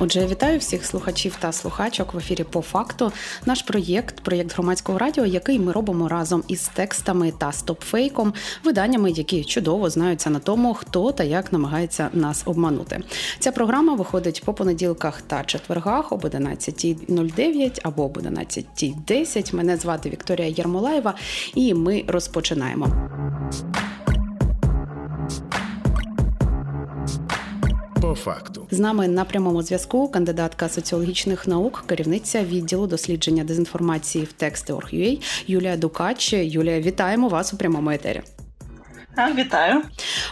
Отже, вітаю всіх слухачів та слухачок в ефірі по факту. Наш проєкт, проєкт громадського радіо, який ми робимо разом із текстами та стопфейком, виданнями, які чудово знаються на тому, хто та як намагається нас обманути. Ця програма виходить по понеділках та четвергах об 11.09 або об 11.10. Мене звати Вікторія Єрмолаєва, і ми розпочинаємо. По факту з нами на прямому зв'язку кандидатка соціологічних наук, керівниця відділу дослідження дезінформації в тексти Юлія Дукач. Юлія, вітаємо вас у прямому етері. Вітаю,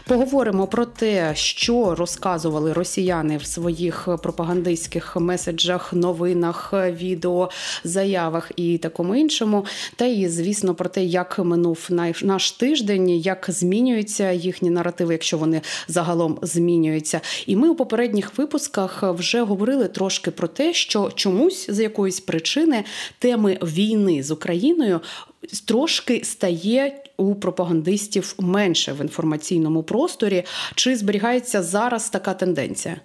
поговоримо про те, що розказували росіяни в своїх пропагандистських меседжах, новинах, відео, заявах і такому іншому. Та і звісно про те, як минув наш тиждень, як змінюються їхні наративи, якщо вони загалом змінюються. І ми у попередніх випусках вже говорили трошки про те, що чомусь з якоїсь причини теми війни з Україною трошки стає у пропагандистів менше в інформаційному просторі. Чи зберігається зараз така тенденція?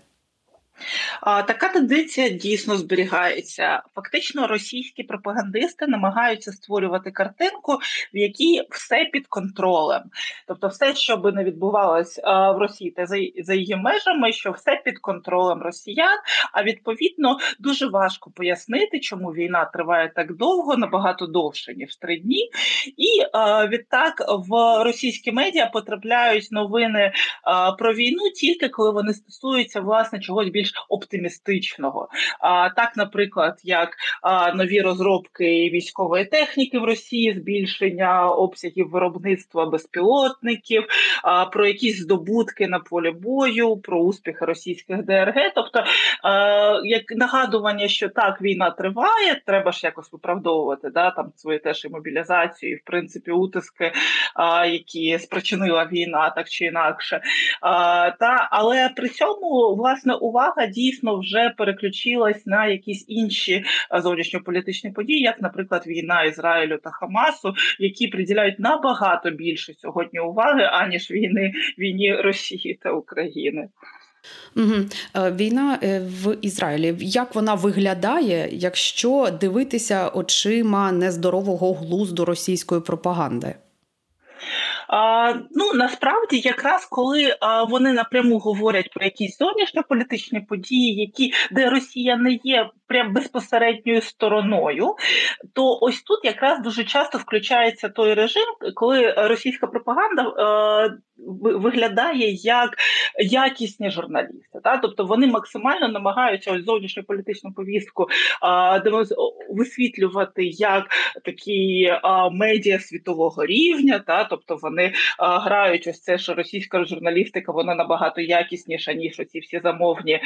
Така тенденція дійсно зберігається. Фактично, російські пропагандисти намагаються створювати картинку, в якій все під контролем. Тобто, все, що би не відбувалось в Росії та за її межами, що все під контролем росіян. А відповідно дуже важко пояснити, чому війна триває так довго, набагато довше ніж три дні. І відтак в російські медіа потрапляють новини про війну тільки коли вони стосуються власне чогось більш оптимістичного. А так, наприклад, як а, нові розробки військової техніки в Росії, збільшення обсягів виробництва безпілотників, а, про якісь здобутки на полі бою, про успіхи російських ДРГ. Тобто, а, як нагадування, що так війна триває, треба ж якось виправдовувати да, там свої теж і мобілізацію, і в принципі утиски, а, які спричинила війна, так чи інакше. А, та, Але при цьому власне увага дійсно вже переключилась на якісь інші зовнішньополітичні події, як, наприклад, війна Ізраїлю та Хамасу, які приділяють набагато більше сьогодні уваги аніж війни війні Росії та України. Угу. Війна е, в Ізраїлі. Як вона виглядає, якщо дивитися очима нездорового глузду російської пропаганди? А, Ну насправді, якраз коли а, вони напряму говорять про якісь зовнішньополітичні події, які де Росія не є прям безпосередньою стороною, то ось тут якраз дуже часто включається той режим, коли російська пропаганда е, виглядає як якісні журналісти. Та? Тобто вони максимально намагаються ось зовнішню політичну повістку е, висвітлювати як такі е, медіа світового рівня, та? тобто вони грають ось це, що російська журналістика вона набагато якісніша, ніж оці всі замовні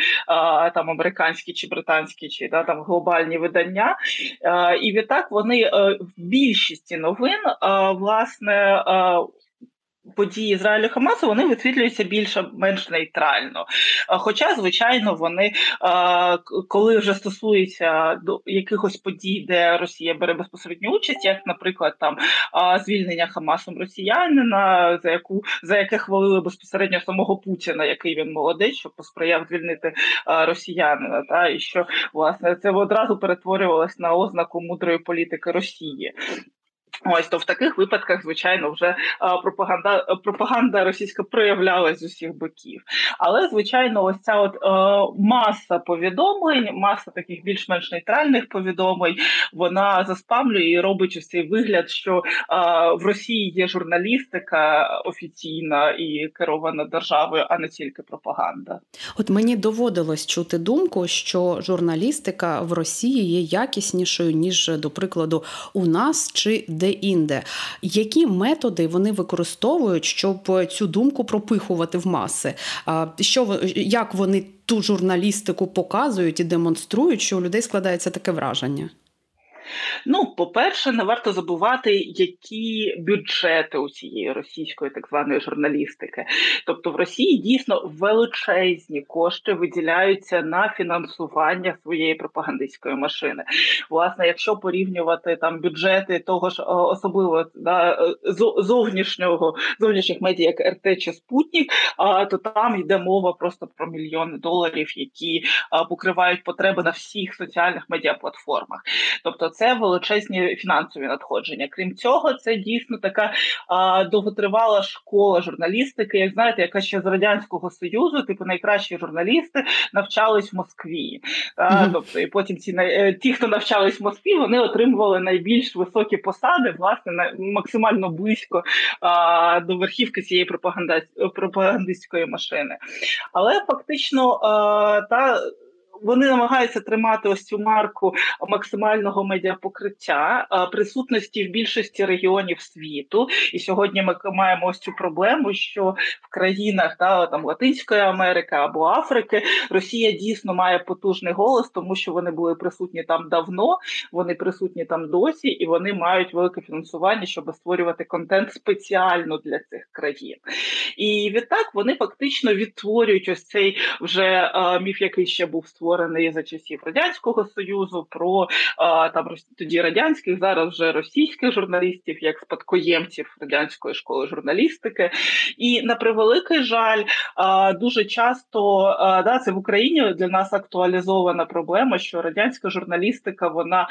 там американські чи британські чи да, там глобальні видання. Е, і відтак вони е, в більшості новин е, власне події Ізраїлю Хамасу вони висвітлюються більше менш нейтрально. Хоча, звичайно, вони коли вже стосується до якихось подій, де Росія бере безпосередню участь, як, наприклад, там звільнення Хамасом росіянина, за яку за яке хвалили безпосередньо самого Путіна, який він молодець, що посприяв звільнити росіянина, та і що власне це одразу перетворювалось на ознаку мудрої політики Росії. Ось то в таких випадках, звичайно, вже пропаганда пропаганда російська проявлялась з усіх боків. Але, звичайно, ось ця от е, маса повідомлень, маса таких більш-менш нейтральних повідомлень, вона заспамлює і робить ось цей вигляд, що е, в Росії є журналістика офіційна і керована державою, а не тільки пропаганда. От мені доводилось чути думку, що журналістика в Росії є якіснішою ніж до прикладу у нас чи де-інде. Які методи вони використовують, щоб цю думку пропихувати в маси? Що як вони ту журналістику показують і демонструють, що у людей складається таке враження? Ну, по-перше, не варто забувати, які бюджети у цієї російської так званої журналістики. Тобто в Росії дійсно величезні кошти виділяються на фінансування своєї пропагандистської машини. Власне, якщо порівнювати там бюджети того ж особливо да, зовнішнього зовнішніх медіа, як РТ чи Спутник, то там йде мова просто про мільйони доларів, які покривають потреби на всіх соціальних медіаплатформах. Тобто це величезні фінансові надходження. Крім цього, це дійсно така а, довготривала школа журналістики, як знаєте, яка ще з радянського союзу, типу найкращі журналісти навчались в Москві. А, тобто, і потім ці е, ті, хто навчались в Москві, вони отримували найбільш високі посади, власне, на максимально близько а, до верхівки цієї пропагандистської машини. Але фактично а, та вони намагаються тримати ось цю марку максимального медіапокриття присутності в більшості регіонів світу. І сьогодні ми маємо ось цю проблему, що в країнах та там Латинської Америки або Африки Росія дійсно має потужний голос, тому що вони були присутні там давно, вони присутні там досі, і вони мають велике фінансування, щоб створювати контент спеціально для цих країн. І відтак вони фактично відтворюють ось цей вже міф, який ще був створений створений за часів радянського союзу, про а, там тоді радянських, зараз вже російських журналістів, як спадкоємців радянської школи журналістики. І на превеликий жаль, а, дуже часто а, да, це в Україні для нас актуалізована проблема, що радянська журналістика вона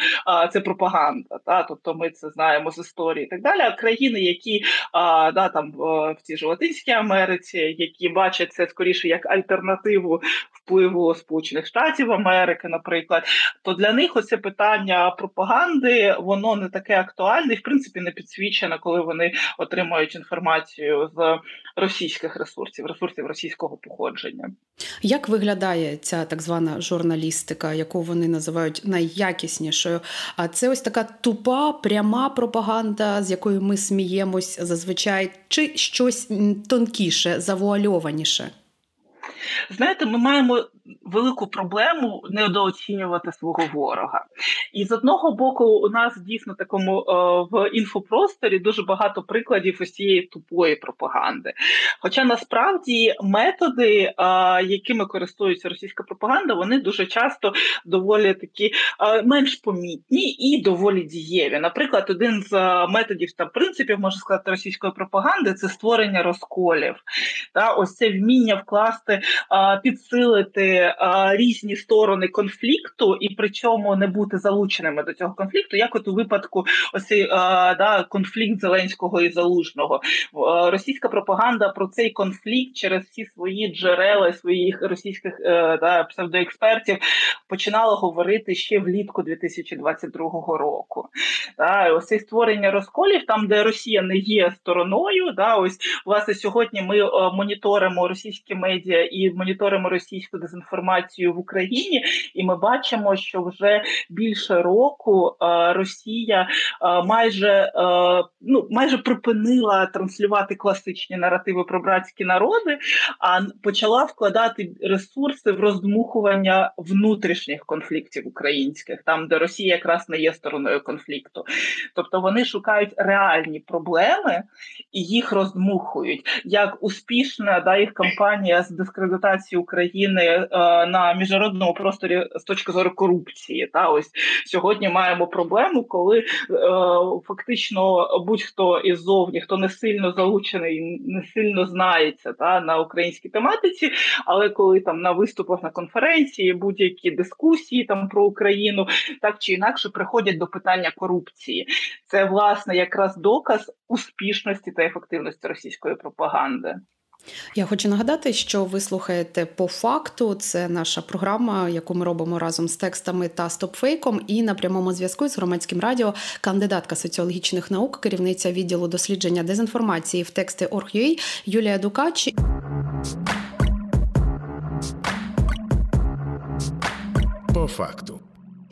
це пропаганда. Та, тобто ми це знаємо з історії і так далі. А країни, які да, там в цій ж Латинській Америці, які бачать це скоріше як альтернативу впливу Сполучених Штатів. Штатів Америки, наприклад, то для них оце питання пропаганди воно не таке актуальне і в принципі не підсвічено, коли вони отримують інформацію з російських ресурсів, ресурсів російського походження. Як виглядає ця так звана журналістика, яку вони називають найякіснішою? А це ось така тупа, пряма пропаганда, з якою ми сміємось зазвичай, чи щось тонкіше, завуальованіше? Знаєте, ми маємо велику проблему недооцінювати свого ворога. І з одного боку, у нас дійсно такому е, в інфопросторі дуже багато прикладів ось цієї тупої пропаганди. Хоча насправді методи, е, якими користується російська пропаганда, вони дуже часто доволі такі е, менш помітні і доволі дієві. Наприклад, один з е, методів та принципів можна сказати російської пропаганди це створення розколів. Та ось це вміння вкласти, е, підсилити різні сторони конфлікту, і при цьому не бути залученими до цього конфлікту, як от у випадку ось цей да, конфлікт Зеленського і Залужного. Російська пропаганда про цей конфлікт через всі свої джерела, своїх російських е, да, псевдоекспертів починала говорити ще влітку 2022 року. Да, ось це створення розколів, там де Росія не є стороною. Да, ось власне сьогодні ми е, моніторимо російські медіа і моніторимо російську дезінформацію інформацію в Україні, і ми бачимо, що вже більше року е, Росія е, майже е, ну майже припинила транслювати класичні наративи про братські народи, а почала вкладати ресурси в роздмухування внутрішніх конфліктів українських, там де Росія якраз не є стороною конфлікту. Тобто вони шукають реальні проблеми і їх роздмухують. Як успішна да їх кампанія з дискредитації України на міжнародному просторі з точки зору корупції. Та ось сьогодні маємо проблему, коли е, фактично будь-хто іззовні, хто не сильно залучений, не сильно знається та на українській тематиці, але коли там на виступах на конференції будь-які дискусії там про Україну, так чи інакше приходять до питання корупції. Це власне якраз доказ успішності та ефективності російської пропаганди. Я хочу нагадати, що ви слухаєте по факту. Це наша програма, яку ми робимо разом з текстами та стопфейком. І на прямому зв'язку з громадським радіо кандидатка соціологічних наук, керівниця відділу дослідження дезінформації в тексти Орг.ua Юлія Дукачі. По факту.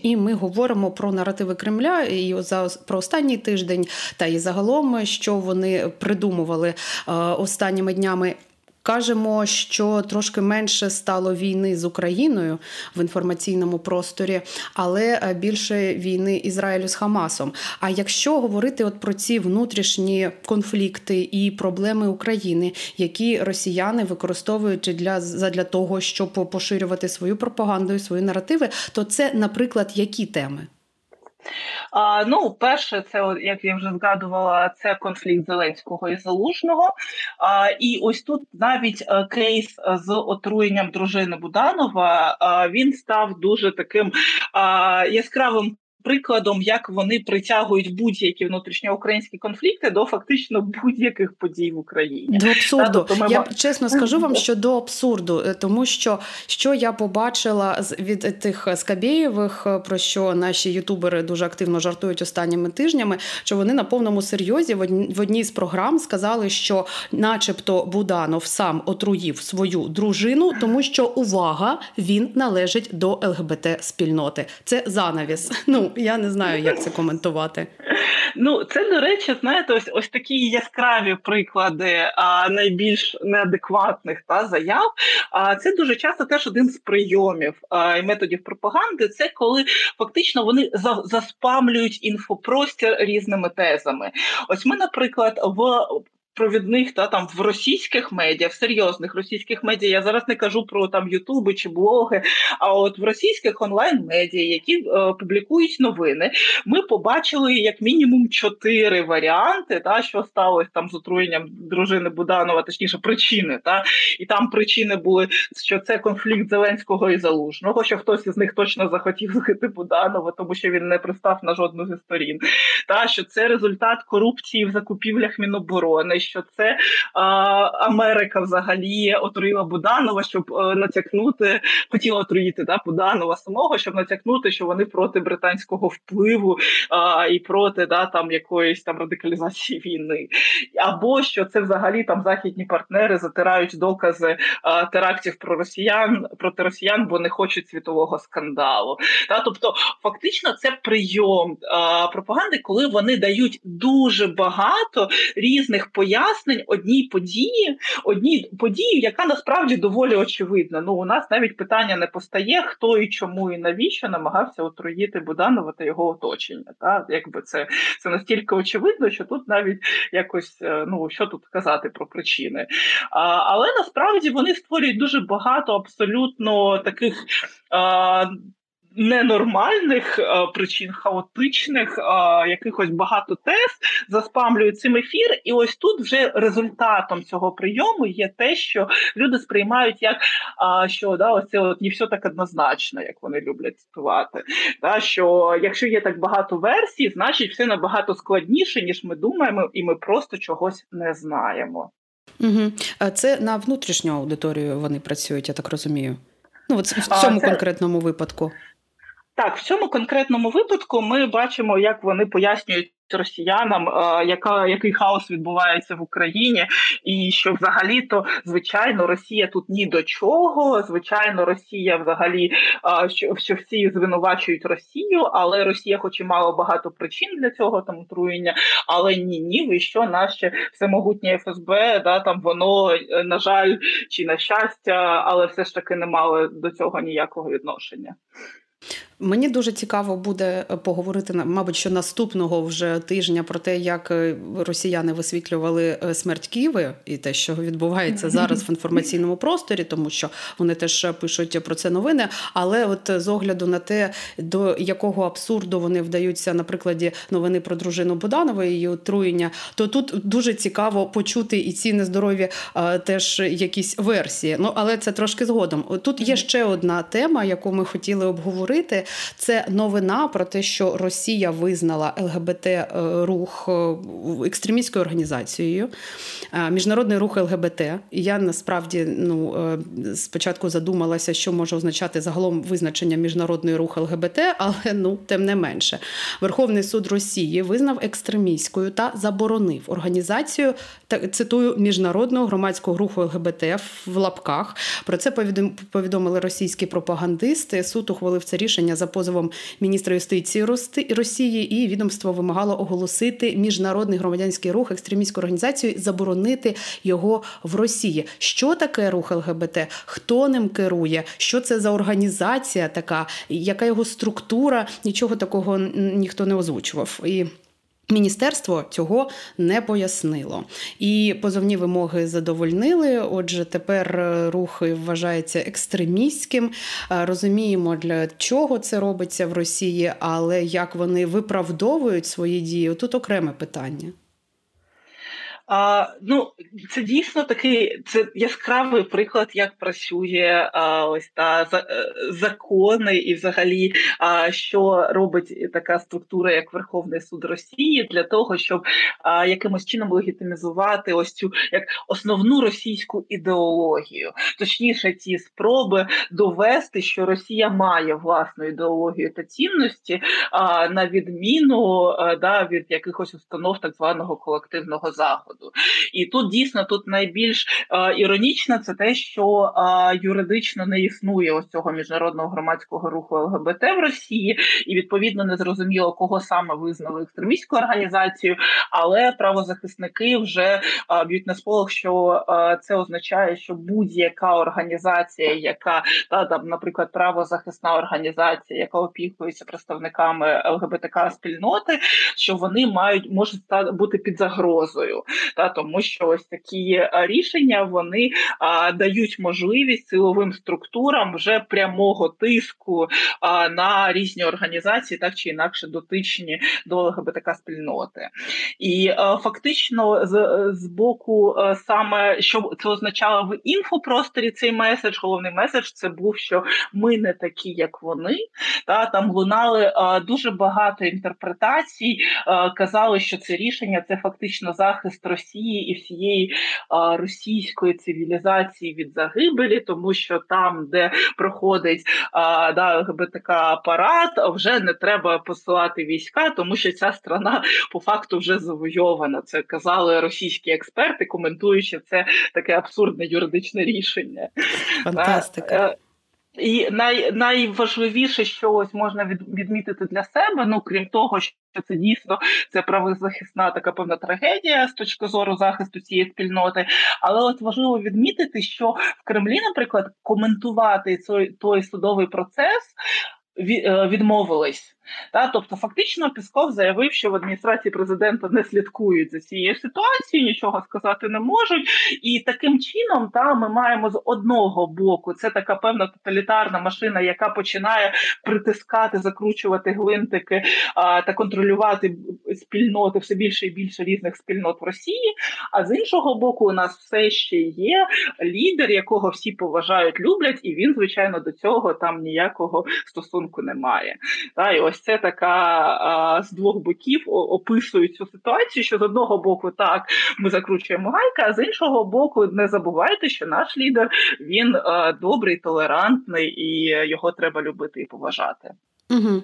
І ми говоримо про наративи Кремля і за про останній тиждень, та і загалом, що вони придумували е, останніми днями. Кажемо, що трошки менше стало війни з Україною в інформаційному просторі, але е, більше війни Ізраїлю з Хамасом. А якщо говорити от про ці внутрішні конфлікти і проблеми України, які росіяни використовують для для того, щоб поширювати свою пропаганду і свої наративи, то це, наприклад, які теми? А, Ну, перше, це як я вже згадувала, це конфлікт Зеленського і Залужного. А, І ось тут навіть е, кейс з отруєнням дружини Буданова а, він став дуже таким а, яскравим прикладом, як вони притягують будь-які внутрішньоукраїнські конфлікти до фактично будь-яких подій в Україні. До абсурду. Та, тобто. Я чесно скажу вам, що до абсурду, е, тому що що я побачила від тих Скабєєвих, е, про що наші ютубери дуже активно жартують останніми тижнями, що вони на повному серйозі в одній з програм сказали, що, начебто, Буданов сам отруїв свою дружину, тому що увага він належить до ЛГБТ спільноти. Це занавіс. Ну я не знаю, як це коментувати. Ну, це, до речі, знаєте, ось ось такі яскраві приклади а, найбільш неадекватних та заяв. А це дуже часто теж один з прийомів а, і методів пропаганди. Це коли фактично вони за, заспамлюють інфопростір різними тезами. Ось ми, наприклад, в провідних та там в російських медіа, в серйозних російських медіа, я зараз не кажу про там Ютуби чи блоги, а от в російських онлайн-медіа, які е, публікують новини, ми побачили як мінімум чотири варіанти, та що сталося там з отруєнням дружини Буданова, точніше причини. Та І там причини були, що це конфлікт Зеленського і Залужного, що хтось із них точно захотів згити Буданова, тому що він не пристав на жодну зі сторін. Та що це результат корупції в закупівлях Міноборони що це а, Америка взагалі отруїла Буданова, щоб е, натякнути, хотіла отруїти да, Буданова самого, щоб натякнути, що вони проти британського впливу а, і проти да, там якоїсь там радикалізації війни, або що це взагалі там західні партнери затирають докази а, терактів про росіян проти росіян, бо не хочуть світового скандалу. Та, тобто, фактично, це прийом а, пропаганди, коли вони дають дуже багато різних пояснень пояснень одній події, одній події, яка насправді доволі очевидна. Ну у нас навіть питання не постає, хто і чому і навіщо намагався отруїти Буданова та його оточення. Та якби це це настільки очевидно, що тут навіть якось е, ну що тут казати про причини. А, Але насправді вони створюють дуже багато абсолютно таких. А, ненормальних а, е, причин, хаотичних, а, е, якихось багато тез заспамлюють цим ефір, і ось тут вже результатом цього прийому є те, що люди сприймають як а, що да, ось це от не все так однозначно, як вони люблять цитувати. Да, Що якщо є так багато версій, значить все набагато складніше, ніж ми думаємо, і ми просто чогось не знаємо. Угу. Це на внутрішню аудиторію вони працюють, я так розумію. Ну, от в цьому це... конкретному випадку. Так, в цьому конкретному випадку ми бачимо, як вони пояснюють росіянам, е, яка який хаос відбувається в Україні, і що взагалі-то звичайно Росія тут ні до чого. Звичайно, Росія взагалі е, що що всі звинувачують Росію, але Росія, хоч і мала багато причин для цього там отруєння, але ні, ні, ви що наше всемогутнє ФСБ, да там воно е, на жаль чи на щастя, але все ж таки не мало до цього ніякого відношення. Мені дуже цікаво буде е, поговорити мабуть, що наступного вже тижня про те, як е, росіяни висвітлювали е, смерть Києва і те, що відбувається зараз в інформаційному просторі, тому що вони теж пишуть про це новини. Але от з огляду на те, до якого абсурду вони вдаються на прикладі новини про дружину Буданова і її отруєння, то тут дуже цікаво почути і ці нездорові теж якісь версії. Ну але це трошки згодом. Тут є ще одна тема, яку ми хотіли обговорити. Це новина про те, що Росія визнала ЛГБТ е, рух е, екстремістською організацією, е, міжнародний рух ЛГБТ. І я насправді ну спочатку задумалася, що може означати загалом визначення міжнародний рух ЛГБТ, але ну тим не менше. Верховний суд Росії визнав екстремістською та заборонив організацію цитую міжнародного громадського руху ЛГБТ в лапках. Про це повідомили російські пропагандисти. Суд ухвалив це рішення за позовом міністра юстиції Росії, і відомство вимагало оголосити міжнародний громадянський рух екстремістську організацію, заборонити його в Росії. Що таке рух ЛГБТ? Хто ним керує? Що це за організація така? Яка його структура? Нічого такого ніхто не озвучував. І Міністерство цього не пояснило, і позовні вимоги задовольнили. Отже, тепер е, рух вважається екстремістським. Е, розуміємо, для чого це робиться в Росії, але як вони виправдовують свої дії, тут окреме питання. А, Ну, це дійсно такий це яскравий приклад, як працює а, ось та за, е, закони, і взагалі, а, що робить така структура, як Верховний суд Росії, для того, щоб а, якимось чином легітимізувати ось цю як основну російську ідеологію, точніше, ті спроби довести, що Росія має власну ідеологію та цінності, а, на відміну а, да, від якихось установ так званого колективного заходу заходу. І тут дійсно тут найбільш е, іронічно це те, що е, юридично не існує ось цього міжнародного громадського руху ЛГБТ в Росії, і відповідно не зрозуміло, кого саме визнали екстремістською організацією, але правозахисники вже б'ють на сполох, що це означає, що будь-яка організація, яка та там, наприклад, правозахисна організація, яка опікується представниками ЛГБТК спільноти, що вони мають можуть бути під загрозою та тому, що ось такі рішення вони а, дають можливість силовим структурам вже прямого тиску а, на різні організації, так чи інакше дотичні до ЛГБТК спільноти, і е, фактично з, з боку е, саме що це означало в інфопросторі цей меседж. Головний меседж це був, що ми не такі, як вони. Та там лунали дуже багато інтерпретацій, казали, що це рішення це фактично захист Росії і всієї російської цивілізації від загибелі, тому що там, де проходить да, ЛГБТК апарат, вже не треба посилати війська, тому що ця страна по факту вже завойована. Це казали російські експерти, коментуючи це таке абсурдне юридичне рішення. Фантастика. Е, і най, найважливіше, що ось можна від, відмітити для себе, ну крім того, що це дійсно це правозахисна така певна трагедія з точки зору захисту цієї спільноти. Але от важливо відмітити, що в Кремлі, наприклад, коментувати той, той судовий процес е, відмовились. Та, Тобто, фактично, Пісков заявив, що в адміністрації президента не слідкують за цією ситуацією, нічого сказати не можуть. І таким чином, та ми маємо з одного боку це така певна тоталітарна машина, яка починає притискати, закручувати гвинтики а, та контролювати спільноти все більше і більше різних спільнот в Росії. А з іншого боку, у нас все ще є лідер, якого всі поважають, люблять, і він, звичайно, до цього там ніякого стосунку не має. Та, і ось це така а, з двох боків описує цю ситуацію, що з одного боку так ми закручуємо гайка, а з іншого боку, не забувайте, що наш лідер він а, добрий, толерантний і його треба любити і поважати. Угу.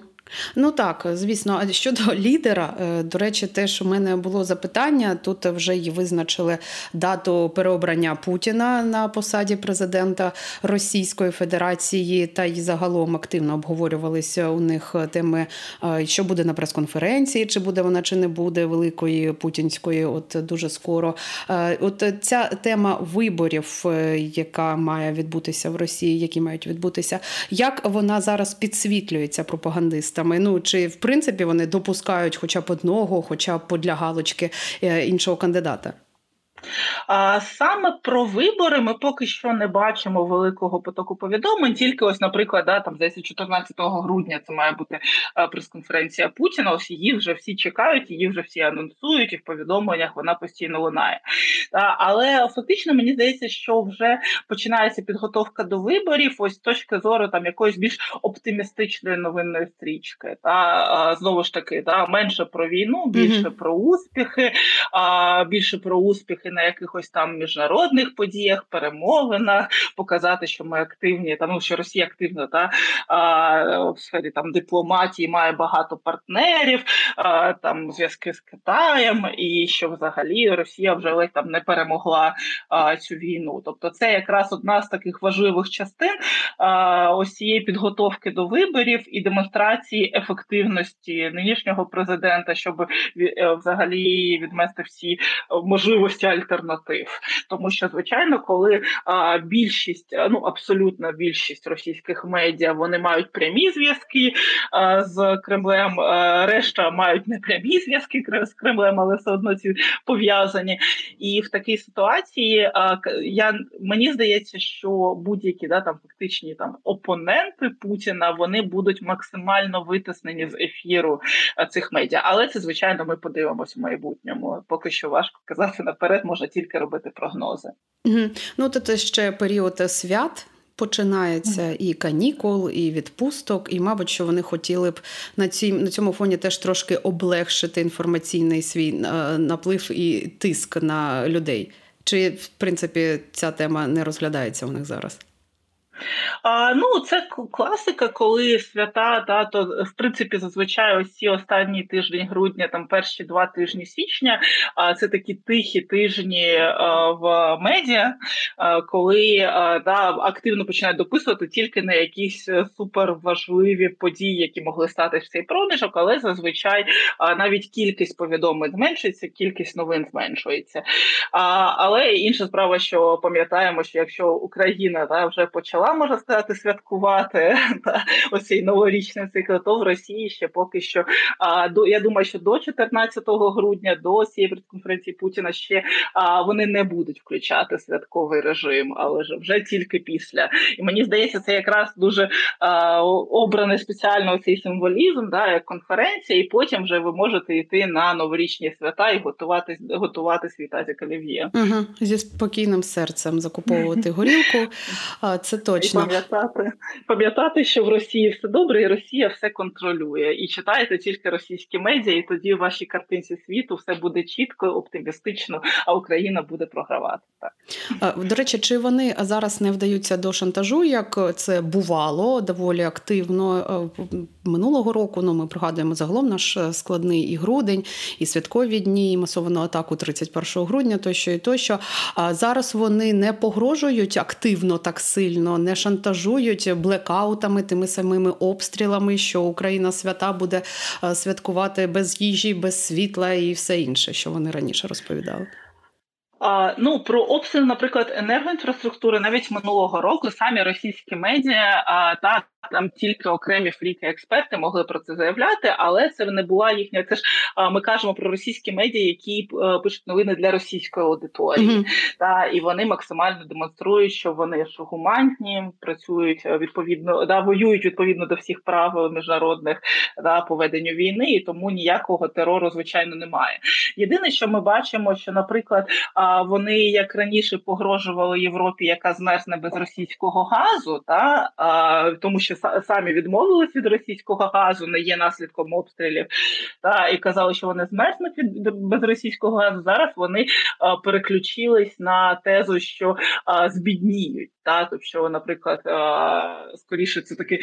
Ну так, звісно, а щодо лідера, е, до речі, теж у мене було запитання. Тут вже й визначили дату переобрання Путіна на посаді президента Російської Федерації, та й загалом активно обговорювалися у них теми, е, що буде на прес-конференції, чи буде вона, чи не буде великої путінської. От дуже скоро. Е, от ця тема виборів, яка має відбутися в Росії, які мають відбутися, як вона зараз підсвітлюється пропагандистами? Журналістами. Ну чи в принципі вони допускають хоча б одного, хоча б для галочки е, іншого кандидата? Саме про вибори ми поки що не бачимо великого потоку повідомлень. Тільки ось, наприклад, да, там здається, 14 грудня це має бути е, прес-конференція Путіна. Ось її вже всі чекають, її вже всі анонсують, і в повідомленнях вона постійно лунає. Але фактично мені здається, що вже починається підготовка до виборів. Ось з точки зору там якоїсь більш оптимістичної новинної стрічки. Та знову ж таки, та менше про війну, більше mm-hmm. про успіхи, більше про успіхи на якихось там міжнародних подіях, перемовинах, показати, що ми активні, там ну, що Росія активна та а, в сфері там дипломатії має багато партнерів, а, там зв'язки з Китаєм, і що взагалі Росія вже ледь там не перемогла а, цю війну. Тобто, це якраз одна з таких важливих частин а, ось цієї підготовки до виборів і демонстрації ефективності нинішнього президента, щоб е, взагалі відмести всі можливості альтернатив, тому що звичайно, коли а, більшість, ну абсолютна більшість російських медіа вони мають прямі зв'язки а, з Кремлем, а, решта мають не прямі зв'язки з Кремлем, але все одно ці пов'язані. І в такій ситуації я мені здається, що будь-які да там фактичні там опоненти Путіна вони будуть максимально витиснені з ефіру цих медіа. Але це звичайно ми подивимося в майбутньому. Поки що важко казати наперед, можна тільки робити прогнози. Угу. Ну то ще період свят. Починається і канікул, і відпусток, і, мабуть, що вони хотіли б на цій на цьому фоні теж трошки облегшити інформаційний свій е, наплив і тиск на людей. Чи в принципі ця тема не розглядається у них зараз? А, Ну, це класика, коли свята, да, то в принципі зазвичай ось останні тиждень грудня, там перші два тижні січня. А це такі тихі тижні а, в медіа, а, коли а, да, активно починають дописувати тільки на якісь суперважливі події, які могли стати в цей проміжок, але зазвичай навіть кількість повідомлень зменшується, кількість новин зменшується. А, Але інша справа, що пам'ятаємо, що якщо Україна да, вже почала можна сказати, святкувати та, оцей новорічний цикл, то в Росії ще поки що. А до я думаю, що до 14 грудня, до цієї конференції Путіна ще а, вони не будуть включати святковий режим, але ж вже тільки після. І мені здається, це якраз дуже а, обраний спеціально цей символізм, да, як конференція, і потім вже ви можете йти на новорічні свята і готувати готувати свій тазик олів'є. Угу. Зі спокійним серцем закуповувати горілку. Це точно точно. І пам'ятати, пам'ятати, що в Росії все добре, і Росія все контролює. І читайте тільки російські медіа, і тоді в вашій картинці світу все буде чітко, оптимістично, а Україна буде програвати. Так до речі, чи вони зараз не вдаються до шантажу? Як це бувало доволі активно минулого року? Ну ми пригадуємо загалом наш складний і грудень, і святкові дні, і масовану атаку 31 грудня, тощо і тощо. А зараз вони не погрожують активно так сильно не шантажують блекаутами, тими самими обстрілами, що Україна свята буде е, святкувати без їжі, без світла і все інше, що вони раніше розповідали. А, Ну про обстріл, наприклад, енергоінфраструктури навіть минулого року самі російські медіа а, та там тільки окремі фріки-експерти могли про це заявляти, але це не була їхня. Це ж а, ми кажемо про російські медіа, які а, е, пишуть новини для російської аудиторії, mm-hmm. та і вони максимально демонструють, що вони ж гуманні, працюють е, відповідно, да воюють відповідно до всіх прав міжнародних да поведенню війни, і тому ніякого терору звичайно немає. Єдине, що ми бачимо, що, наприклад, вони як раніше погрожували Європі, яка змерзне без російського газу, та а, тому що що самі відмовились від російського газу, не є наслідком обстрілів, та і казали, що вони змерзнуть від без російського газу. Зараз вони а, переключились на тезу, що а, збідніють. Та тобто, наприклад, а, скоріше це таки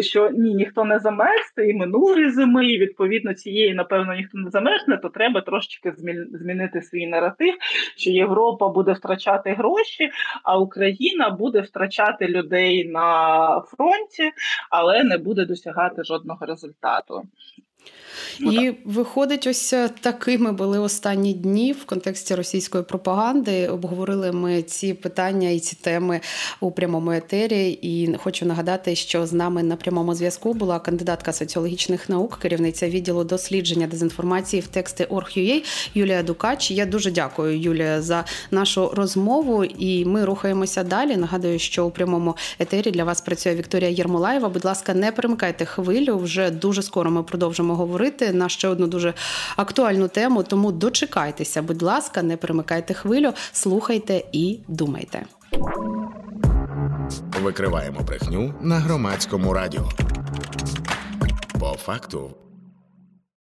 що ні, ніхто не замерзне і минулої зими, і відповідно цієї, напевно, ніхто не замерзне, то треба трошечки змінити свій наратив, що Європа буде втрачати гроші, а Україна буде втрачати людей на фронті, але не буде досягати жодного результату. І виходить, ось е, такими були останні дні в контексті російської пропаганди. Обговорили ми ці питання і ці теми у прямому етері. І хочу нагадати, що з нами на прямому зв'язку була кандидатка соціологічних наук, керівниця відділу дослідження дезінформації в тексти Орг.ua Юлія Дукач. Я дуже дякую, Юлія, за нашу розмову. І ми рухаємося далі. Нагадую, що у прямому етері для вас працює Вікторія Єрмолаєва. Будь ласка, не перемикайте хвилю. Вже дуже скоро ми продовжимо говорити на ще одну дуже актуальну тему. Тому дочекайтеся, будь ласка, не перемикайте хвилю, слухайте і думайте. Викриваємо брехню на громадському радіо. По факту.